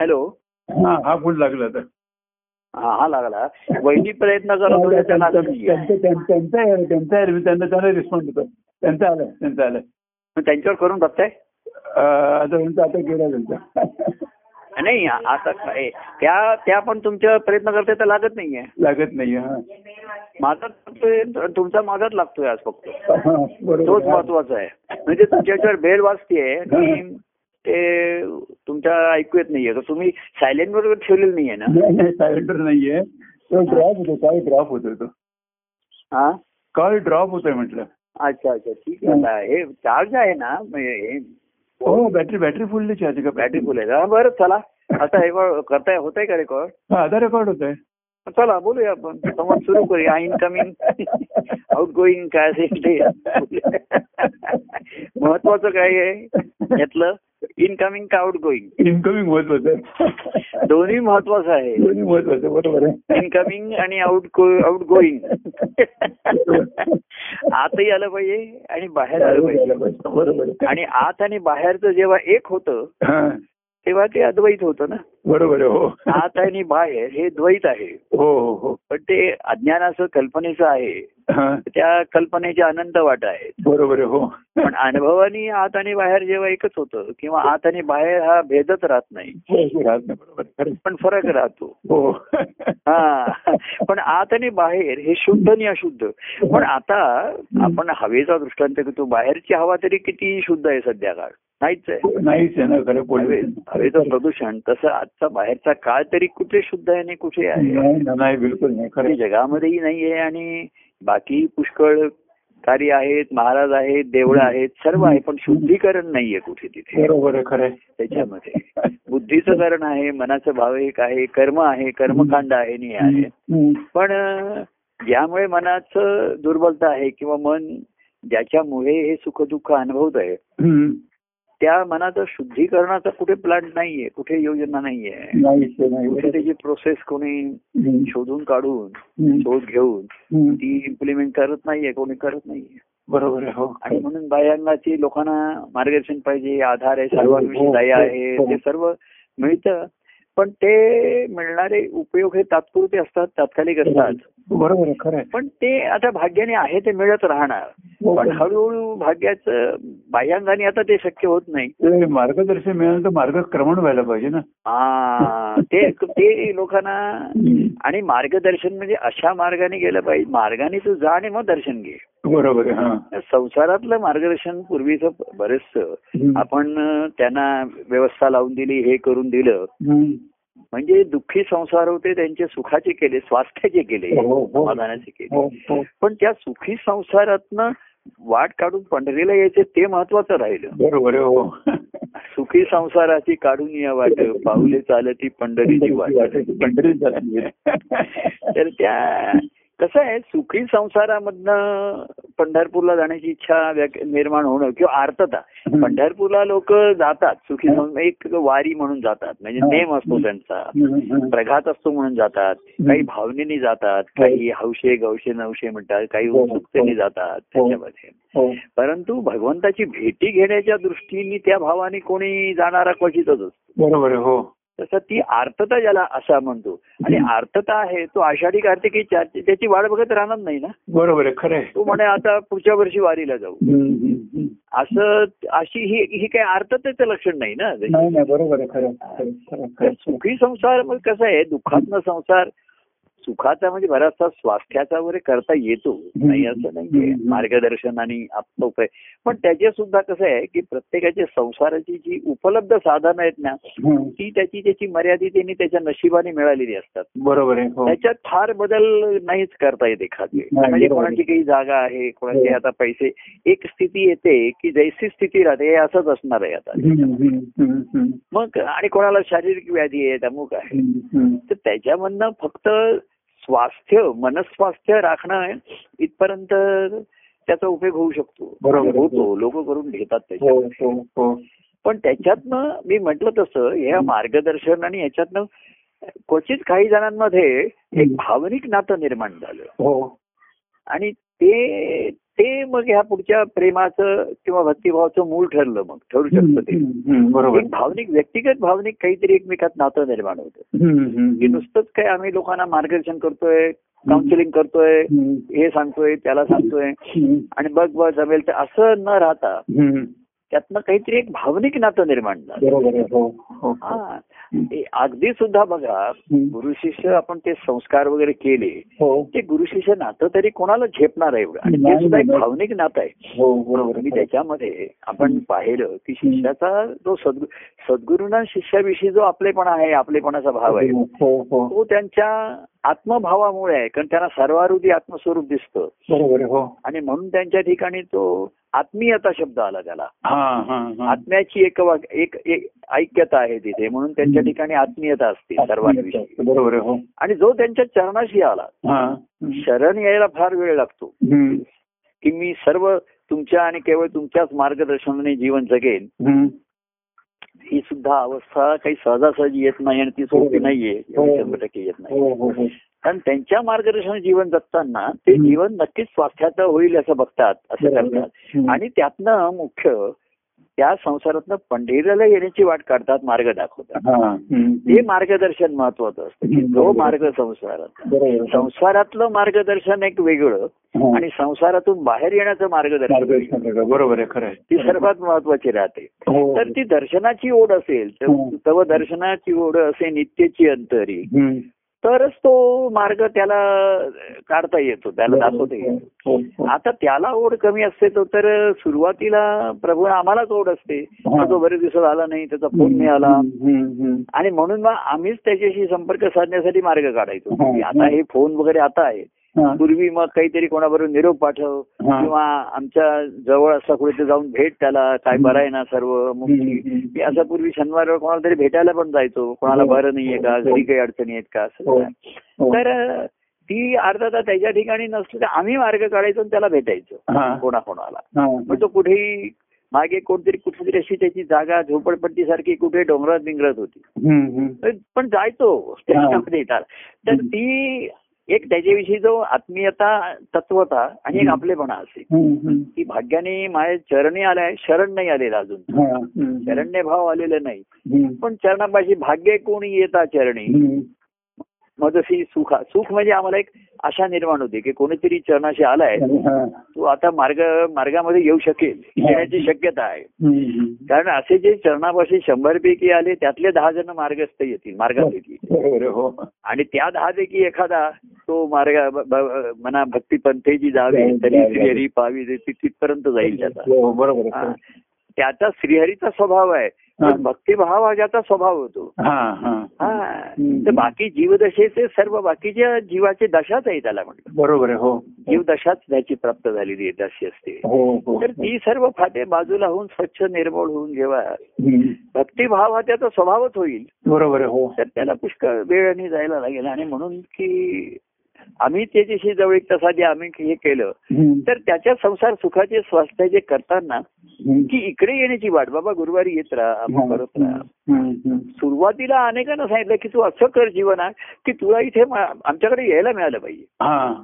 Hello. हा हा phone लागला तर हा हा लागला. वहिनी प्रयत्न करत होत्या त्यांना नाहीये. त्यांचं त्यांना त्यांना रिस्पॉन्ड होतो त्यांचं आलं त्यांचं आलं. त्यांच्यावर करून बघताय? आता त्यांचं आता गेला त्यांचा. नाही आता त्या त्या पण तुमच्या प्रयत्न करते तर लागत नाहीये. लागत नाही हा. माझा तुमचा माझाच लागतोय आज फक्त. तोच महत्त्वाचा आहे. म्हणजे तुमच्या याच्यावर बेल वाजतीये आणि ते तुमच्या ऐकू येत नाहीये. तुम्ही सायलेंट वर ठेवलेलं नाहीये ना? नाही नाही सायलेंटर नाहीये. तो ड्रॉप होतो काल ड्रॉप होतोय तो. हा? काल ड्रॉप होतोय म्हटलं. अच्छा अच्छा. ठीक आहे. आता हे चार्ज आहे ना? हे बॅटरी बॅटरी फुल चार्ज का बॅटरी फुल आहे. का? बरं चला. आता हे करताय होतंय का रेकॉर्ड आधार रेकॉर्ड होत आहे चला बोलूया आपण. संवाद सुरू करूया. इनकमिंग आउट गोईंग काय असेल ते. महत्वाचं काय आहे? यातलं? इनकमिंग का आउट गोईंग इन्कमिंग महत्वाचं आहे. दोन्ही महत्वाचं आहे. दोन्ही महत्वाचं बरोबर आहे. इनकमिंग आणि आउट आउट गोईंग आतही आलं पाहिजे आणि बाहेर आलं पाहिजे. बरोबर. आणि आत आणि बाहेरचं जेव्हा एक होतं तेव्हा ते अद्वैत होतं ना. बरोबर हो. आत आणि बाहेर हे द्वैत आहे. हो हो हो. पण ते अज्ञानाचं कल्पनेचं आहे. त्या कल्पनेचे अनंत वाट आहेत बरोबर हो. पण अनुभवानी आत आणि बाहेर जेव्हा एकच होतं किंवा आत आणि बाहेर हा भेदच राहत नाही. राहत नाही, बरोबर. पण फरक राहतो. हो. हा. पण आत आणि बाहेर हे शुद्ध आणि अशुद्ध. पण आता आपण हवेचा दृष्टांत घेतो बाहेरची हवा तरी किती शुद्ध आहे सध्या काळ. नाहीच आहे. नाहीच आहे ना खरं हवेचं प्रदूषण तसं आजचा बाहेरचा काळ तरी कुठे शुद्ध आहे आणि कुठे आहे? नाही ना, नाही बिलकुल नाही खरं आणि जगामध्येही नाहीये आणि बाकी पुष्कळ कार्य आहेत महाराज आहेत देवळं आहेत सर्व आहे पण शुद्धीकरण नाहीये कुठे तिथे. बरोबर खरं. त्याच्यामध्ये. बुद्धीचं कारण आहे मनाचं भाविक आहे कर्म आहे कर्मकांड आहे हे आहे. पण ज्यामुळे मनाचं दुर्बलता आहे किंवा मन ज्याच्यामुळे हे सुख दुःख अनुभवत आहे. त्या मनाचं शुद्धीकरणाचा कुठे प्लॅन नाहीये कुठे योजना नाहीये आहे, कुठे. त्याची प्रोसेस कोणी. शोधून काढून. शोध घेऊन. ती इम्प्लिमेंट करत नाहीये कोणी करत नाहीये बरोबर आहे हो आणि म्हणून बाह्यांगाची लोकांना मार्गदर्शन पाहिजे आधार आहे सर्वांविषयी हो, दया हो, आहे हो. ते सर्व मिळतं पण ते मिळणारे उपयोग हे तात्पुरते असतात तात्कालिक असतात बरोबर खरं. पण ते आता भाग्याने आहे ते मिळत राहणार. हो. पण हळूहळू भाग्याचं बाह्यांगाने आता ते शक्य होत नाही. ते मार्गदर्शन मिळालं तर मार्गक्रमण व्हायला पाहिजे ना. हा ते ते लोकांना आणि मार्गदर्शन म्हणजे अशा मार्गाने गेलं पाहिजे. मार्गाने तू जा आणि मग दर्शन घे. बरोबर हा. संसारातलं मार्गदर्शन पूर्वीचं बरेचसं. आपण त्यांना व्यवस्था लावून दिली हे करून दिलं. म्हणजे दुःखी संसार होते त्यांचे सुखाचे केले स्वास्थ्याचे केले हो, हो. समाधानाचे केले. हो. पण त्या सुखी संसारातनं वाट काढून पंढरीला यायचे ते महत्वाचं राहिलं. बरोबर हो. सुखी संसाराची काढून या वाट पाऊले चालती पंढरीची वाट. पंढरीत झाली तर त्या कसं आहे सुखी संसारामधनं पंढरपूरला जाण्याची इच्छा निर्माण होणं किंवा आर्तता. पंढरपूरला लोक जातात सुखी एक वारी म्हणून जातात. म्हणजे नेम असतो त्यांचा. प्रघात असतो म्हणून जातात. काही भावनेने जातात. काही हौशे गौशे नवशे म्हणतात. काही उत्सुकतेने जातात. त्याच्यामध्ये. हो. परंतु भगवंताची भेटी घेण्याच्या दृष्टीने त्या भावाने कोणी जाणारा क्वचितच असतो. बरोबर हो. तसं ती आर्तता ज्याला असा म्हणतो. आणि आर्तता आहे तो आषाढी कार्तिकी त्याची वाट बघत राहणार नाही ना? बरोबर आहे खरं तो म्हणे आता पुढच्या वर्षी वारीला जाऊ. असं अशी ही ही काही आर्ततेचं लक्षण नाही ना? नाही नाही बरोबर आहे खरं. सुखी संसार मग कसं आहे? दुःखातनं संसार सुखाचा म्हणजे बराचसा स्वास्थ्याचा वगैरे करता येतो नाही असं नाही. मार्गदर्शन आणि आत्मोपाय पण त्याचे सुद्धा कसं आहे की प्रत्येकाच्या संसाराची जी उपलब्ध साधनं आहेत ना. ती त्याची त्याची मर्यादितेने त्याच्या नशिबाने मिळालेली असतात बरोबर आहे हो त्याच्यात फार बदल नाहीच करता येत एखादी म्हणजे. कोणाची काही जागा आहे कोणाची हो. आता पैसे एक स्थिती येते की जैसी स्थिती राहते असंच असणार आहे आता. मग आणि कोणाला शारीरिक व्याधी आहे अमुक आहे. तर त्याच्यामधनं फक्त स्वास्थ्य मनस्वास्थ्य राखणं इथपर्यंत त्याचा उपयोग होऊ शकतो. बरोबर. होतो लोक करून घेतात हो हो हो. पण त्याच्यातनं मी म्हटलं तसं ह्या मार्गदर्शन आणि याच्यातनं क्वचित काही जणांमध्ये एक भावनिक नातं निर्माण झालं. हो. आणि ते ते मग ह्या पुढच्या प्रेमाचं किंवा भक्तिभावाचं मूळ ठरलं मग ठरू शकतं ते. बरोबर. भावनिक व्यक्तिगत भावनिक काहीतरी एकमेकात नातं निर्माण होतं. की नुसतंच काय आम्ही लोकांना मार्गदर्शन करतोय काउन्सिलिंग करतोय हे सांगतोय त्याला सांगतोय. आणि बघ बघ जमेल तर असं न राहता त्यातनं काहीतरी एक भावनिक नातं निर्माण झालं. हो हो. अगदी सुद्धा बघा गुरु शिष्य आपण ते संस्कार वगैरे केले हो. ते गुरु शिष्य नातं तरी कोणाला झेपणार आहे एवढं? आणि ते सुद्धा एक. भावनिक नातं आहे. हो आहे. त्याच्यामध्ये आपण पाहिलं की शिष्याचा जो सद्गु सद्गुरूंना शिष्याविषयी जो आपलेपणा आहे आपलेपणाचा भाव आहे तो त्यांच्या आत्मभावामुळे आहे. कारण त्यांना सर्वारुधी आत्मस्वरूप दिसतं. हो. आणि म्हणून त्यांच्या ठिकाणी तो आत्मीयता शब्द आला त्याला. हा हा हा. आत्म्याची एक एक एक ऐक्यता आहे तिथे म्हणून त्यांच्या ठिकाणी आत्मीयता असते सर्वांविषयी. बरोबर हो. आणि जो त्यांच्या चरणाशी आला हा. शरण यायला फार वेळ लागतो. की मी सर्व तुमच्या आणि केवळ तुमच्याच मार्गदर्शनाने जीवन जगेन. ही सुद्धा अवस्था काही सहजासहजी येत नाही आणि ती सोपी बरोबर. नाहीये हो. शंभर टक्के येत नाही हो हो हो कारण त्यांच्या मार्गदर्शन जीवन जगताना ते. जीवन नक्कीच स्वास्थ्याचं होईल असं बघतात असं. करतात. आणि त्यातनं मुख्य त्या संसारातनं पंढरीला येण्याची वाट काढतात मार्ग दाखवतात हा मार्गदर्शन महत्वाचं असतं की. जो मार्ग संसारात. संसारातलं मार्गदर्शन एक वेगळं हा. आणि संसारातून बाहेर येण्याचं मार्गदर्शन. बरोबर आहे खरं. ती सर्वात महत्वाची राहते हो तर ती दर्शनाची ओढ असेल तर. तव दर्शनाची ओढ असे नित्यची अंतरी. तरच तो मार्ग त्याला काढता येतो त्याला दाखवता येतो हो, हो. आता त्याला ओढ कमी असते तो तर सुरुवातीला प्रभू आम्हालाच ओढ असते हा. तो बरेच दिवस आला नाही त्याचा फोन नाही आला. आणि म्हणून मग आम्हीच त्याच्याशी संपर्क साधण्यासाठी मार्ग काढायचो हा. आता हे फोन वगैरे आता आहे हा. पूर्वी मग काहीतरी कोणाबरोबर निरोप पाठव हा. किंवा आमच्या जवळ असता कुठे जाऊन भेट त्याला काय बरं आहे ना सर्व मग हम्म, ती- हम्म. मी असं पूर्वी शनिवार कोणाला तरी भेटायला पण जायचो कोणाला हो. बरं नाहीये का हो. घरी काही अडचणी आहेत का असं हो. हो. तर ती अर्धा तास त्याच्या ठिकाणी नसली तर आम्ही मार्ग काढायचो आणि त्याला भेटायचो हा. कोणाकोणाला हा. मग तो कुठेही मागे कोणतरी कुठेतरी अशी त्याची जागा झोपडपट्टी सारखी कुठे डोंगरात बिंगरत होती पण जायचो तर ती एक त्याच्याविषयी जो आत्मीयता तत्वता आणि एक. आपलेपणा असेल हम्म. की भाग्याने माझ्या चरणी आलाय शरण नाही आलेला अजून हा. शरण्य भाव आलेला नाही. पण चरणापाशी भाग्य कोणी येता चरणी. मदसी सुखा सुख म्हणजे आम्हाला एक आशा निर्माण होते की कोणीतरी चरणाशी आलाय हा. तो आता मार्ग मार्गामध्ये येऊ शकेल येण्याची शक्यता आहे. कारण असे जे चरणापाशी शंभर पैकी आले त्यातले दहा जण मार्गस्थ येतील मार्गात येतील बरोबर आहे, हो आणि त्या दहा पैकी एखादा तो मार्ग म्हणा भक्ती पंथेची जावी तरी. श्रीहरी पावी ती तिथपर्यंत जाईल त्याचा. हो. हा. त्याचा श्रीहरीचा स्वभाव आहे. भक्तिभाव हा ज्याचा स्वभाव होतो. हा. तर बाकी जीवदशेचे सर्व बाकीच्या जीवाची दशाच आहे त्याला म्हटलं. बरोबर आहे हो. जीवदशाच त्याची प्राप्त झालेली दशी असते. हो हो तर ती सर्व फाटे बाजूला होऊन स्वच्छ निर्मळ होऊन जेव्हा. भक्तिभाव हा त्याचा स्वभावच होईल. बरोबर आहे हो. तर त्याला पुष्कळ वेळाने जायला लागेल. आणि म्हणून की आम्ही त्याच्याशी जवळीकता साधी आम्ही हे केलं. तर त्याच्या संसार सुखाचे स्वास्थ्याचे करताना हम्म. की इकडे येण्याची वाट बाबा गुरुवारी येत राहा करत राहा. सुरुवातीला अनेकांना सांगितलं की तू असं कर जीवनात की तुला इथे आमच्याकडे यायला मिळालं पाहिजे हा.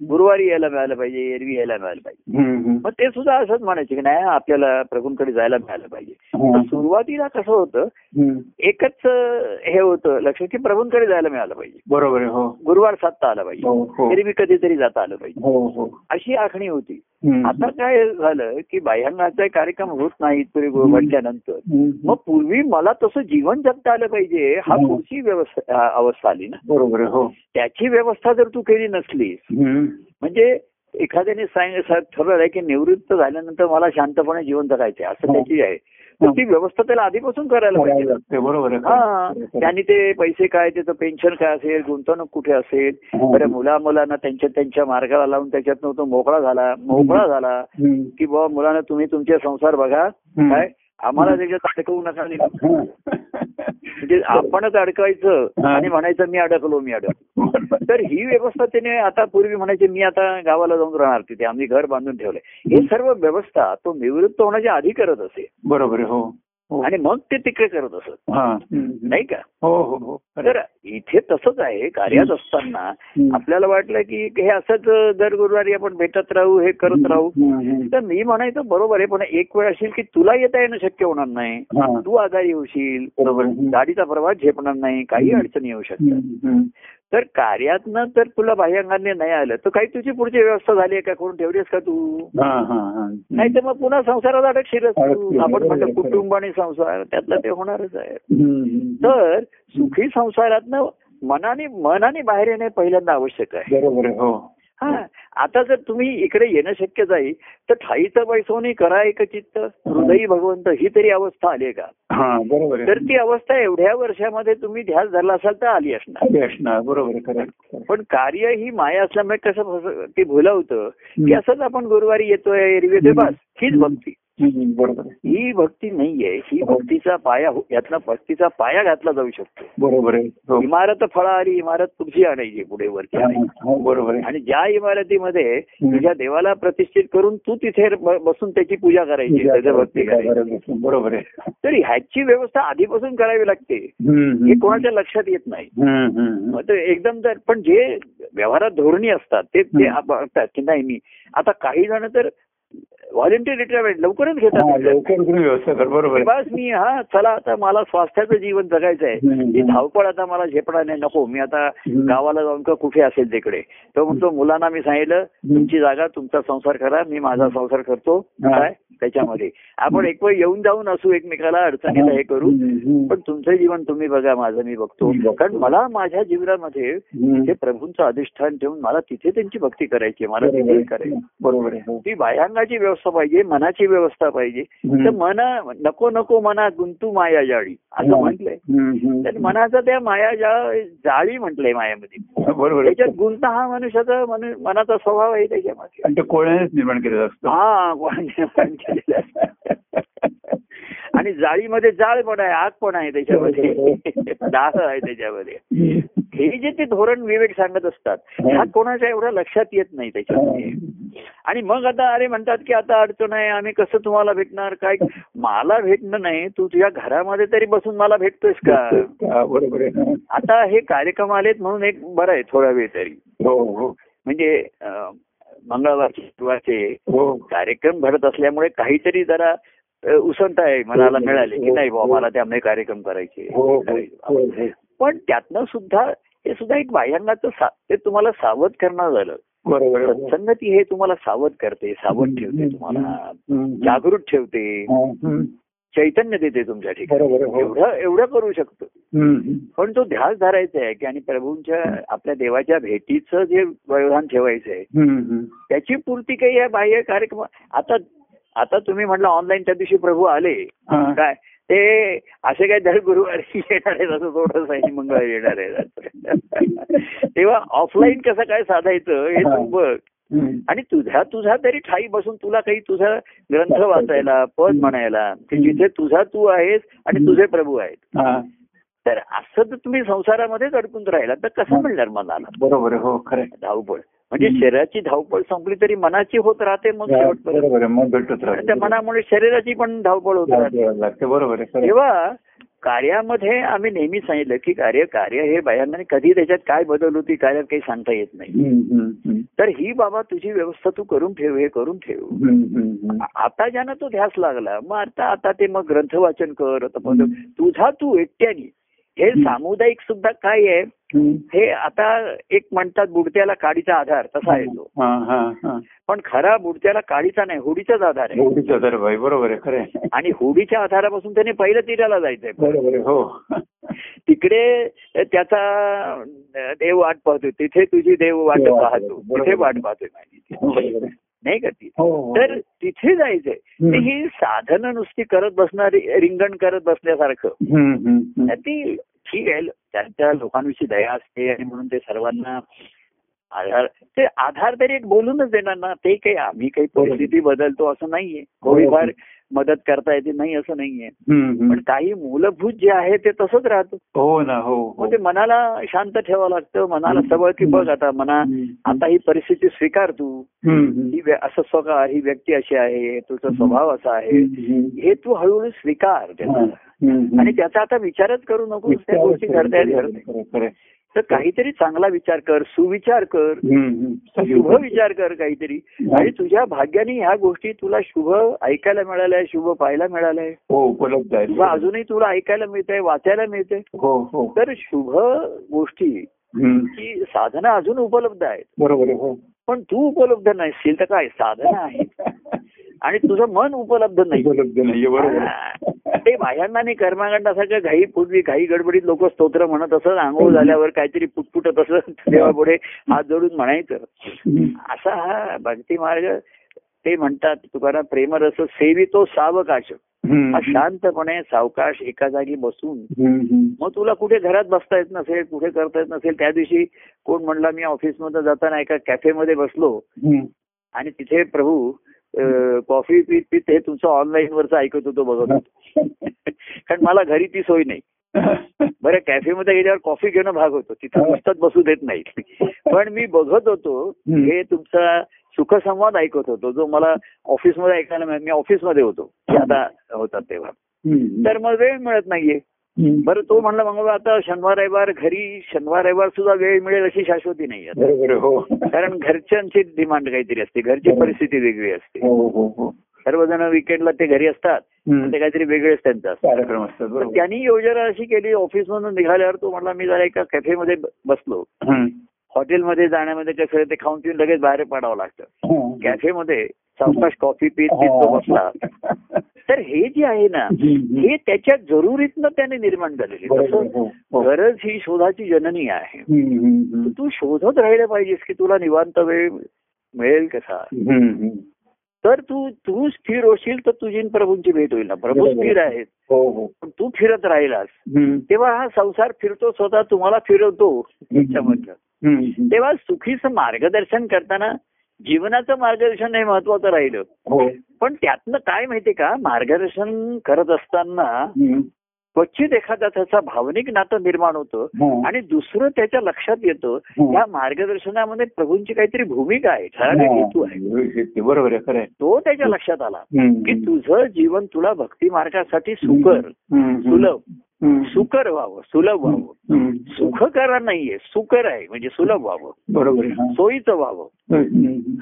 गुरुवारी यायला मिळालं पाहिजे एरवी यायला मिळालं पाहिजे. मग ते सुद्धा असंच म्हणायचे की नाही आपल्याला प्रभूंकडे जायला मिळालं पाहिजे हा. सुरुवातीला कसं होतं. एकच हे होतं लक्ष की प्रभूंकडे जायला मिळालं पाहिजे बरोबर हो गुरुवार साधता आला पाहिजे हो एरवी कधीतरी जाता आलं पाहिजे हो हो अशी आखणी होती. आता काय झालं की बाह्यांगाचा कार्यक्रम होत गुरु म्हटल्यानंतर. मग पूर्वी मला तसं जीवन जगता आलं पाहिजे हा. पुढची व्यवस्था अवस्था आली ना बरोबर हो त्याची व्यवस्था जर तू केली नसलीस. म्हणजे एखाद्याने ठरवलंय की निवृत्त झाल्यानंतर मला शांतपणे जीवन जगायचे असं हो. त्याची आहे तर ती व्यवस्था त्याला आधीपासून करायला पाहिजे लागते बरोबर हा. त्यांनी ते पैसे काय त्याचं पेन्शन काय असेल गुंतवणूक कुठे असेल. बरं मुला मुलांना त्यांच्या त्यांच्या मार्गाला लावून त्याच्यातनं तो मोकळा झाला मोकळा झाला. की बाबा मुलांना तुम्ही तुमचे संसार बघा. काय आम्हाला त्याच्यात अडकवू नका हा. म्हणजे आपणच अडकायचं. आणि म्हणायचं मी अडकलो मी अडकलो. तर ही व्यवस्था त्याने आता पूर्वी म्हणायचे मी आता गावाला जाऊन राहणार तिथे आम्ही घर बांधून ठेवलंय हे सर्व व्यवस्था तो निवृत्त होण्याच्या आधी करत असे बरोबर हो. आणि मग ते तिकडे करत असत हा. नाही का हो हो हो खरं. तर इथे तसंच आहे कार्यात असताना. आपल्याला वाटलं की हे असंच दर गुरुवारी आपण भेटत राहू हे करत राहू. तर मी म्हणायचं बरोबर आहे पण एक वेळ असेल की तुला येता येणं शक्य होणार नाही हा. तू आजारी होशील बरोबर. गाडीचा प्रवास झेपणार नाही काही. अडचणी येऊ शकतात. तर कार्यातनं तर तुला बाह्यांगाने नाही आलं तर काही तुझी पुढची व्यवस्था झाली आहे का करून ठेवलीस का तू हा, हा, हा. नाही तर मग पुन्हा संसारात अडकशीलच तू आपण खरं. कुटुंब आणि संसार त्यातलं ते होणारच आहे. तर सुखी संसारातनं मनाने मनाने बाहेर येणे पहिल्यांदा आवश्यक आहे बरोबर आहे हो आता जर तुम्ही इकडे येणं शक्य जाईल तर ठाईचं पैसोनी करा एक चित्त. हृदयी भगवंत ही तरी अवस्था आली आहे का? हा बरोबर तर ती अवस्था एवढ्या वर्षामध्ये तुम्ही ध्यास धरला असाल तर आली असणार. बरोबर. पण कार्य ही माया असल्यामुळे कसं ते भुलवतं की. असंच आपण गुरुवारी येतोय बस हीच भक्ती. बरोबर. ही भक्ती नाहीये. ही हो. भक्तीचा पाया हो- यातनं भक्तीचा पाया घातला जाऊ शकतो. बरोबर आहे. हो. इमारत फळा आली इमारत पुढची आणायची पुढे वरती. आणायची बरोबर आहे. आणि ज्या इमारतीमध्ये तुझ्या देवाला प्रतिष्ठित करून तू तिथे बसून त्याची पूजा करायची त्याचं भक्ती करायची बरोबर आहे. तर ह्याची व्यवस्था आधीपासून करावी लागते. हे कोणाच्या लक्षात येत नाही. एकदम तर पण जे व्यवहारात धोरणी असतात ते. बघतात की नाही मी. आता काही जण तर व्हॉलेंटिअर रिटायरमेंट लवकरच घेतात लवकर बरोबर बस मी हा चला आता मला स्वास्थ्याचं जीवन जगायचं आहे. ही धावपळ आता मला झेपणार नाही नको. मी आता. गावाला जाऊन का कुठे असेल तिकडे? तो म्हणतो मुलांना मी सांगितलं तुमची जागा तुमचा संसार करा मी माझा संसार करतो. काय? त्याच्यामध्ये. आपण एक वेळ येऊन जाऊन असू एकमेकाला अडचणीला हे. करू. पण तुमचं जीवन तुम्ही बघा माझं मी बघतो. कारण मला माझ्या जीवनामध्ये हम्म. ते प्रभूंचं अधिष्ठान ठेवून मला तिथे त्यांची भक्ती करायची आहे, मला तिथे. करायची बरोबर हो. ती बाह्यांगाची व्यवस्था पाहिजे मनाची व्यवस्था पाहिजे. तर मन नको नको मना गुंतू माया जाळी असं म्हटलंय. तर मनाचं त्या माया जा जाळी म्हटलंय मायामध्ये. बरोबर. त्याच्यात गुंत हा मनुष्याचा मनु- मनाचा स्वभाव आहे त्याच्यामध्ये निर्माण केलेलं असतं. हा कोणी निर्माण केलेलं असतं. आणि जाळीमध्ये जाळ पण आहे आग पण आहे त्याच्यामध्ये. दाह आहे त्याच्यामध्ये. हे जे ते धोरण विवेक सांगत असतात ह्या कोणाच्या एवढ्या लक्षात येत नाही त्याच्यामध्ये. आणि मग आता अरे म्हणतात की आता अडचण आहे आम्ही कसं तुम्हाला भेटणार? काय मला भेटणं नाही तू तुझ्या घरामध्ये तरी बसून मला भेटतोयस का? हा, बरोबर आहे आता हे कार्यक्रम आलेत म्हणून एक बरं आहे थोडा वेळ तरी. हो हो. म्हणजे मंगळवारचे शुक्रवारचे हो. कार्यक्रम घडत असल्यामुळे काहीतरी जरा उसंत आहे मनाला मिळाले की नाही बाबा मला त्यामुळे कार्यक्रम करायचे हो हो हो हो. पण त्यातनं सुद्धा हे सुद्धा एक बाह्यांगाचं सा- ते तुम्हाला सावध करणं झालं बरोबर हो. सत्संगती हे तुम्हाला सावध करते सावध ठेवते तुम्हाला. जागृत ठेवते हा. चैतन्य देते तुमच्या ठिकाणी हो. एवढं एवढं करू शकतो. पण तो ध्यास धरायचा आहे की आणि प्रभूंच्या आपल्या देवाच्या भेटीचं जे व्यवधान ठेवायचं आहे. त्याची पूर्ती काही या बाह्य कार्यक्रम आता आता तुम्ही म्हटलं ऑनलाईन त्या दिवशी प्रभू आले. काय? ते असे काय दर गुरुवारी येणार आहेत असं थोडं आणि मंगळवारी येणार आहे तेव्हा ऑफलाईन कसं काय साधायचं हे तू बघ. आणि तुझा तुझा तरी ठाई बसून तुला काही तुझा ग्रंथ वाचायला पद म्हणायला की जिथे तुझा तू आहेस आणि तुझे प्रभू आहेत. तर असं जर तुम्ही संसारामध्येच अडकून राहिला तर कसं मिळणार मनाला? बरोबर आहे. हो खरं आहे. धावपळ म्हणजे शरीराची धावपळ संपली तरी मनाची होत राहते मग शेवटपर्यंत. मनामुळे शरीराची पण धावपळ होत राहते. बरोबर. तेव्हा कार्यामध्ये आम्ही नेहमी सांगितलं की कार्य कार्य हे बायांनी कधी त्याच्यात काय बदल होती कार्यात काही सांगता येत नाही. तर ही बाबा तुझी व्यवस्था तू करून ठेव हे करून ठेव. आता ज्यानं तो ध्यास लागला मग आता आता ते मग ग्रंथ वाचन कर तुझा तू एकट्याने. हे सामुदायिक सुद्धा काय आहे. हे आता एक म्हणतात बुडत्याला काडीचा आधार तसा आहे तो. हा, हा, हा. पण खरा बुडत्याला काडीचा नाही होडीचाच आधार आहे. एवढीच आधार भाई बरोबर आहे खरं. आणि होडीच्या आधारापासून त्याने पहिलं तीराला जायचंय. बरोबर हो. तिकडे त्याचा देव वाट पाहतो तिथे तुझी देव वाट पाहतो. तिथे वाट पाहतोय माझी. नाही का ती? हो, हो. तर तिथे जायचंय. ही साधनं नुसती करत बसणारी रिंगण करत बसल्यासारखं. ती ठीक आहे त्यांच्या लोकांविषयी दया असते आणि म्हणून ते सर्वांना आधार ते आधार तरी एक बोलूनच देणार ना. ते काही आम्ही काही परिस्थिती बदलतो असं नाहीये. कोणी फार मदत करता येते. नाही असं नाहीये. पण काही मूलभूत जे आहे ते तसंच राहतं. हो ना हो हो. मग ते मनाला शांत ठेवावं लागतं. मनाला सबळ की बघ आता मना. आता ही परिस्थिती स्वीकार तू. ही असं स्वतः ही व्यक्ती अशी आहे तुझा स्वभाव असा आहे. हे तू हळूहळू स्वीकार त्याचा. आणि त्याचा आता विचारच करू नको त्या गोष्टी खरं, खरं. तर काहीतरी चांगला विचार कर सुविचार कर. शुभ विचार कर काहीतरी. आणि तुझ्या भाग्याने ह्या गोष्टी तुला शुभ ऐकायला मिळाल्या शुभ पाहायला मिळालंय. हो उपलब्ध आहे किंवा अजूनही तुला ऐकायला मिळतंय वाचायला मिळतंय. हो हो. तर शुभ गोष्टी. की साधनं अजून उपलब्ध आहेत. बरोबर हो. पण तू उपलब्ध नसशील तर काय साधनं आहेत. आणि तुझं मन उपलब्ध नाही उपलब्ध नाहीये बरोबर आहे. हा. ते बाह्यांना घर्मागंडासारखं घाई पूर्वी घाई गडबडीत लोक स्तोत्र म्हणत असत आंघोळ झाल्यावर काहीतरी पुटपुटत असत देवापुढे हात जोडून म्हणायचं. असा हा भक्ती मार्ग ते म्हणतात तुकाराम प्रेमरस सेवितो सावकाश. हा शांतपणे सावकाश एका जागी बसून. मग तुला कुठे घरात बसता येत नसेल कुठे करता येत नसेल त्या दिवशी कोण म्हणला मी ऑफिसमध्ये जाताना एका कॅफेमध्ये बसलो. आणि तिथे प्रभू कॉफी पीत पीत हे तुमचं ऑनलाईन वरच ऐकत होतो बघत होतो. कारण मला घरी ती सोय नाही. बरं कॅफेमध्ये गेल्यावर कॉफी घेणं भाग होतो. तिथं नुसतंच बसू देत नाहीत पण मी बघत होतो. हे तुमचा सुखसंवाद ऐकत होतो जो मला ऑफिसमध्ये ऐकायला मिळाला. मी ऑफिसमध्ये होतो. आता होतात तेव्हा. तर मग वेळ मिळत नाहीये. बरं तो म्हणला मग आता शनिवार रविवार घरी शनिवार रविवार सुद्धा वेळ मिळेल अशी शाश्वती नाही आता. हो. कारण घरच्यांची डिमांड काहीतरी असते घरची परिस्थिती वेगळी असते. हो हो हो. सर्वजण विकेंडला ते घरी असतात. ते काहीतरी वेगळेच त्यांचं कार्यक्रम असतात त्यांनी योजना अशी केली ऑफिसमधून निघाल्यावर तो म्हणला मी जरा एका कॅफेमध्ये बसलो. हॉटेलमध्ये जाण्यामध्ये कसं ते खाऊन पिऊन लगेच बाहेर पडावं लागतं. कॅफेमध्ये सावकाश कॉफी पीत पीत तो बसला. तर हे जे आहे ना. हे त्याच्या जरुरीतनं त्याने निर्माण झालेले हो, हो. गरज ही शोधाची जननी आहे. तू शोधत राहिलं पाहिजेस की तुला निवांत वेळ मिळेल कसा. तर तू तू स्थिर होशील तर तुझी प्रभूंची भेट होईल ना प्रभू. स्थिर आहेत हो पण तू फिरत राहिलास. तेव्हा हा संसार फिरतो स्वतः तुम्हाला फिरवतो त्याच्यामधलं. तेव्हा सुखीचं मार्गदर्शन करताना जीवनाचं मार्गदर्शन हे महत्वाचं राहिलं हो पण त्यातनं काय माहितीये का मार्गदर्शन करत असताना. क्वचित एखादा त्याचा भावनिक नातं निर्माण होतं हा. आणि दुसरं त्याच्या लक्षात येतं हं. या मार्गदर्शनामध्ये प्रभूंची काहीतरी भूमिका आहे ठराविक हेतू आहे ते बरोबर आहे. तो त्याच्या लक्षात आला. की तुझं जीवन तुला भक्ती मार्गासाठी सुकर. सुलभ. सुकर व्हावं सुलभ व्हावं. सुखकर नाहीये सुकर आहे म्हणजे सुलभ व्हावं बरोबर. सोयीचं व्हावं.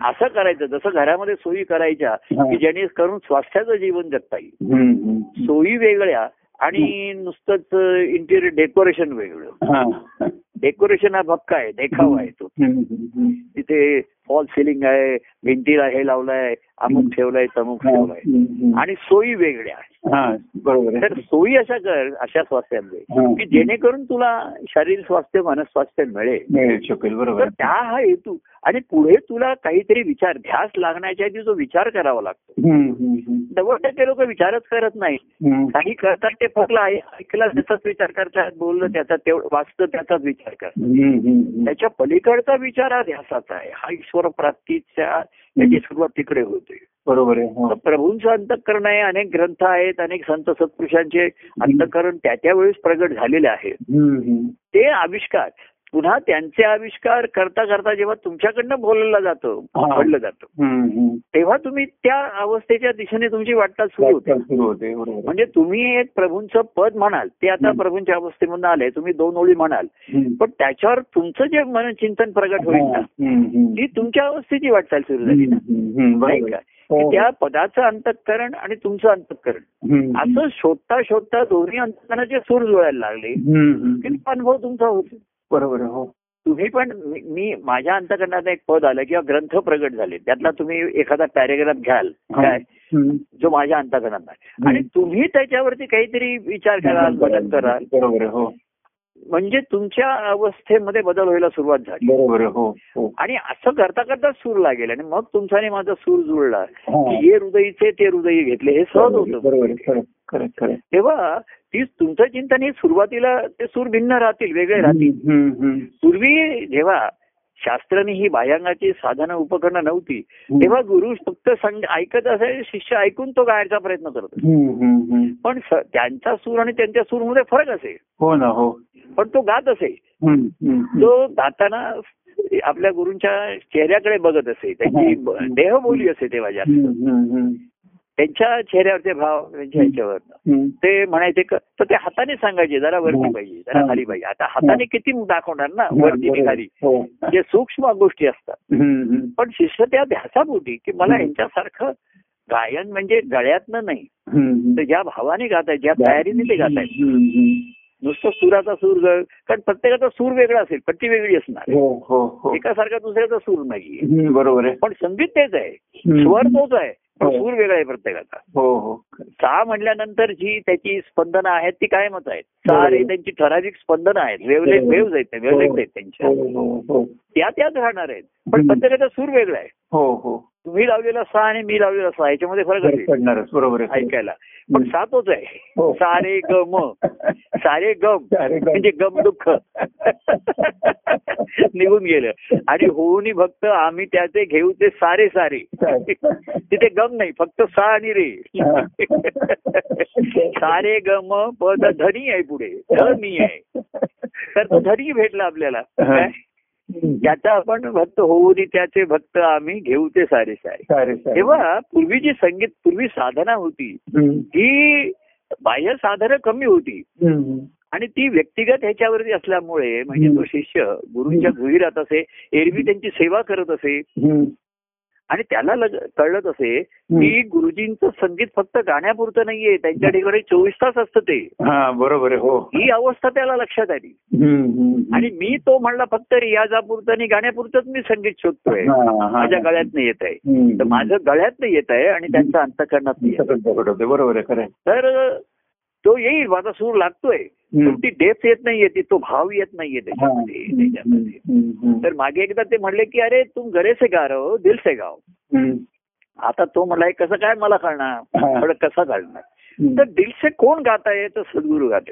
असं करायचं जसं घरामध्ये सोयी करायच्या. की जेणेकरून स्वास्थ्याचं जीवन जगता येईल. सोयी वेगळ्या आणि नुसतंच इंटिरियर डेकोरेशन वेगळं. डेकोरेशन हा भक्का आहे देखावा आहे तो. तिथे फॉल सिलिंग आहे भिंतीला हे लावलंय अमुक ठेवलंय तमुक. ठेवलंय. आणि सोयी वेगळ्या हा बरोबर तर सोयी अशा कर अशा स्वास्थ्यामध्ये. की जेणेकरून तुला शारीरिक स्वास्थ्य मनस्वास्थ्य मिळेल शकेल बरोबर. त्या हा हेतू आणि पुढे तुला काहीतरी विचार ध्यास लागण्याच्या आधी जो विचार करावा लागतो. नव्वद टक्के लोक विचारच करत नाही. काही करतात ते फक्त ऐकलं त्याचाच विचार करतात बोललं त्याचा तेवढं वाचतं त्याचाच विचार करतात. त्याच्या पलीकडचा विचार हा ध्यासाचा आहे हा ईश्वर प्राप्तीच्या त्याची सुरुवात तिकडे होते बरोबर आहे हो. प्रभूंचं अंतकरण आहे अनेक ग्रंथ आहेत अनेक संत सत्पुरुषांचे अंतकरण त्या त्या वेळेस प्रगट झालेले. हम्म. ते आविष्कार पुन्हा त्यांचे आविष्कार करता करता जेव्हा तुमच्याकडनं बोललं जातं. पडलं जातं. तेव्हा तुम्ही त्या अवस्थेच्या दिशेने तुमची वाटचाल सुरू होते. म्हणजे तुम्ही एक प्रभूंचं पद म्हणाल ते आता. प्रभूंच्या अवस्थेमधून आले तुम्ही दोन ओळी म्हणाल. पण त्याच्यावर तुमचं जे मन चिंतन प्रगट होईल ना. ती तुमच्या अवस्थेची वाटचाल सुरू झाली ना हो. त्या पदाचं अंतःकरण आणि तुमचं अंतःकरण. असं शोधता शोधता दोन्ही अंतकरणाचे सूर जुळायला लागले अनुभव तुमचा होतो बरोबर हो. तुम्ही पण मी- माझ्या अंतकरणात एक पद आलं किंवा ग्रंथ प्रगट झाले. त्यातला तुम्ही एखादा पॅरेग्राफ घ्याल. काय. जो माझ्या अंतकरणात आहे आणि तुम्ही त्याच्यावरती काहीतरी विचार कराल बदल कराल. बरोबर हो. म्हणजे तुमच्या अवस्थेमध्ये बदल व्हायला सुरुवात झाली. बरोबर हो हो. आणि असं करता करता सूर लागेल आणि मग तुमचा आणि माझा सूर जुळला हा. हृदयीचे ते हृदयी घेतले हे सहज होतं. बरोबर तेव्हा ती तुमचं चिंतन हे सुरुवातीला ते सूर भिन्न राहतील वेगळे राहतील. पूर्वी जेव्हा शास्त्राने ही बाह्यांगाची साधनं उपकरणं नव्हती तेव्हा गुरु फक्त ऐकत असायचे शिष्य ऐकून तो गायचा प्रयत्न करत. पण त्यांचा सूर आणि त्यांच्या सूरमध्ये फरक असे हो ना हो पण तो गात असे. तो गाताना आपल्या गुरूंच्या चेहऱ्याकडे बघत असे त्यांची देहबोली असे तेव्हा जास्त. त्यांच्या चेहऱ्यावरचे भाव त्यांच्या ह्याच्यावर. ते म्हणायचे क- तर ते हाताने सांगायचे जरा वरती हं. पाहिजे जरा हं. खाली पाहिजे आता हाताने किती दाखवणार ना हं, वरती. खाली हो. जे सूक्ष्म गोष्टी असतात. पण शिष्य त्या ध्यासापोटी की मला हं. यांच्यासारखं गायन म्हणजे गळ्यातनं नाही. तर ज्या भावाने गात आहेत ज्या तयारीने ते गात आहेत. नुसतं सुराचा सूर कारण प्रत्येकाचा सूर वेगळा असेल पट्टी वेगळी असणार हो हो हो एकासारखा दुसऱ्याचा सूर नाही बरोबर आहे पण संगीत तेच आहे. स्वर तोच आहे हो. सूर वेगळा आहे प्रत्येकाचा. हो हो. सा म्हणल्यानंतर जी त्याची स्पंदनं आहेत ती कायमच आहेत. सा बरोबर. रे त्यांची ठराविक स्पंदनं आहेत. वेवलेट. वेव्ह आहेत वेवलेट आहेत त्यांच्या. हो हो हो त्या त्याच राहणार आहेत. पण. प्रत्येकाचा सूर वेगळा आहे. हो हो. तुम्ही लावलेला सा आणि मी लावलेला सा याच्यामध्ये फरक पडणारच बरोबर ऐकायला. पण सा तोच आहे. हो. सारे गम. सारे गम. म्हणजे गम दुःख. निघून गेलं. आणि होऊन भक्त आम्ही त्याचे घेऊ ते सारे सारे तिथे गम नाही फक्त सा आणि रे. सारे गम पद धनी आहे पुढे. ध मी आहे. तर तो धनी भेटला आपल्याला. त्याचा आपण भक्त होऊन त्याचे भक्त आम्ही घेऊ ते सारे सारे तेव्हा पूर्वी जी संगीत पूर्वी साधना होती. ही बाह्य साधनं कमी होती. आणि ती व्यक्तिगत ह्याच्यावरती असल्यामुळे म्हणजे तो. शिष्य गुरुंच्या गृहिरात असे एरवी त्यांची सेवा करत असे. आणि त्याला लग- कळत असे की गुरुजींचं संगीत फक्त गाण्यापुरतं नाहीये त्यांच्या ठिकाणी चोवीस तास असतं ते हा बरोबर आहे हो ही अवस्था त्याला लक्षात आली. आणि मी तो म्हणला फक्त रियाजापुरतं आणि गाण्यापुरतंच मी संगीत शोधतोय. माझ्या गळ्यात नाही येत आहे. तर माझं गळ्यात येत आहे आणि त्यांचं अंतकरणात नाही येत आहे. सगळं प्रकट होते बरोबर आहे. तर तो येईल माझा सूर लागतोय ती डेप्थ येत नाहीये ती तो भाव येत नाहीये. त्याच्यामध्ये त्याच्यामध्ये. तर मागे एकदा ते म्हणले की अरे तुम घरे से गा रहो दिल से हम्म. आता तो म्हणला "हे कसं काय मला कळणार. पण कसं कळणार. तर दिल से कोण गात आहे तर सद्गुरू गात.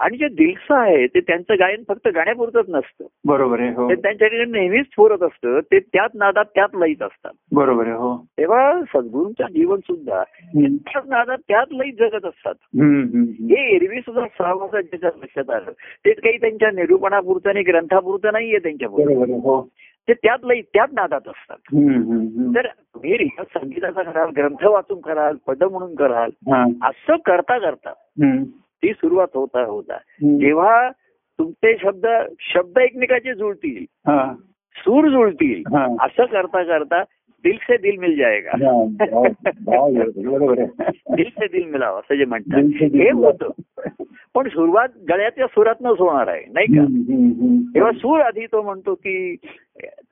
आणि जे दिलचं आहे ते त्यांचं गायन फक्त गाण्यापुरतच नसतं बरोबर आहे हो ते त्यांच्याकडे नेहमीच फोरत असतं ते त्याच नादात त्यात लईत असतात बरोबर आहे हो तेव्हा सद्गुरूंचं जीवन सुद्धा. त्याच नादात त्यात लईत जगत असतात. हे एरवी सुद्धा सहवासात ज्याच्या लक्षात आलं ते काही त्यांच्या निरूपणापुरतं आणि ग्रंथापुरतं नाहीये त्यांच्या हो ते त्यात लई त्यात नादात असतात. तर तुम्ही रियाज संगीताचा कराल ग्रंथ वाचून कराल पद म्हणून कराल. असं करता करता. ती सुरुवात होता होता. जेव्हा तुमचे शब्द शब्द एकमेकाचे जुळतील. सूर जुळतील. असं करता करता दिल से दिल मिल जाएगा दिल से दिल मिलाव असं जे म्हणतात हे. होतं पण सुरुवात गळ्याच्या सुरातनच होणार आहे नाही का. तेव्हा सूर आधी तो म्हणतो की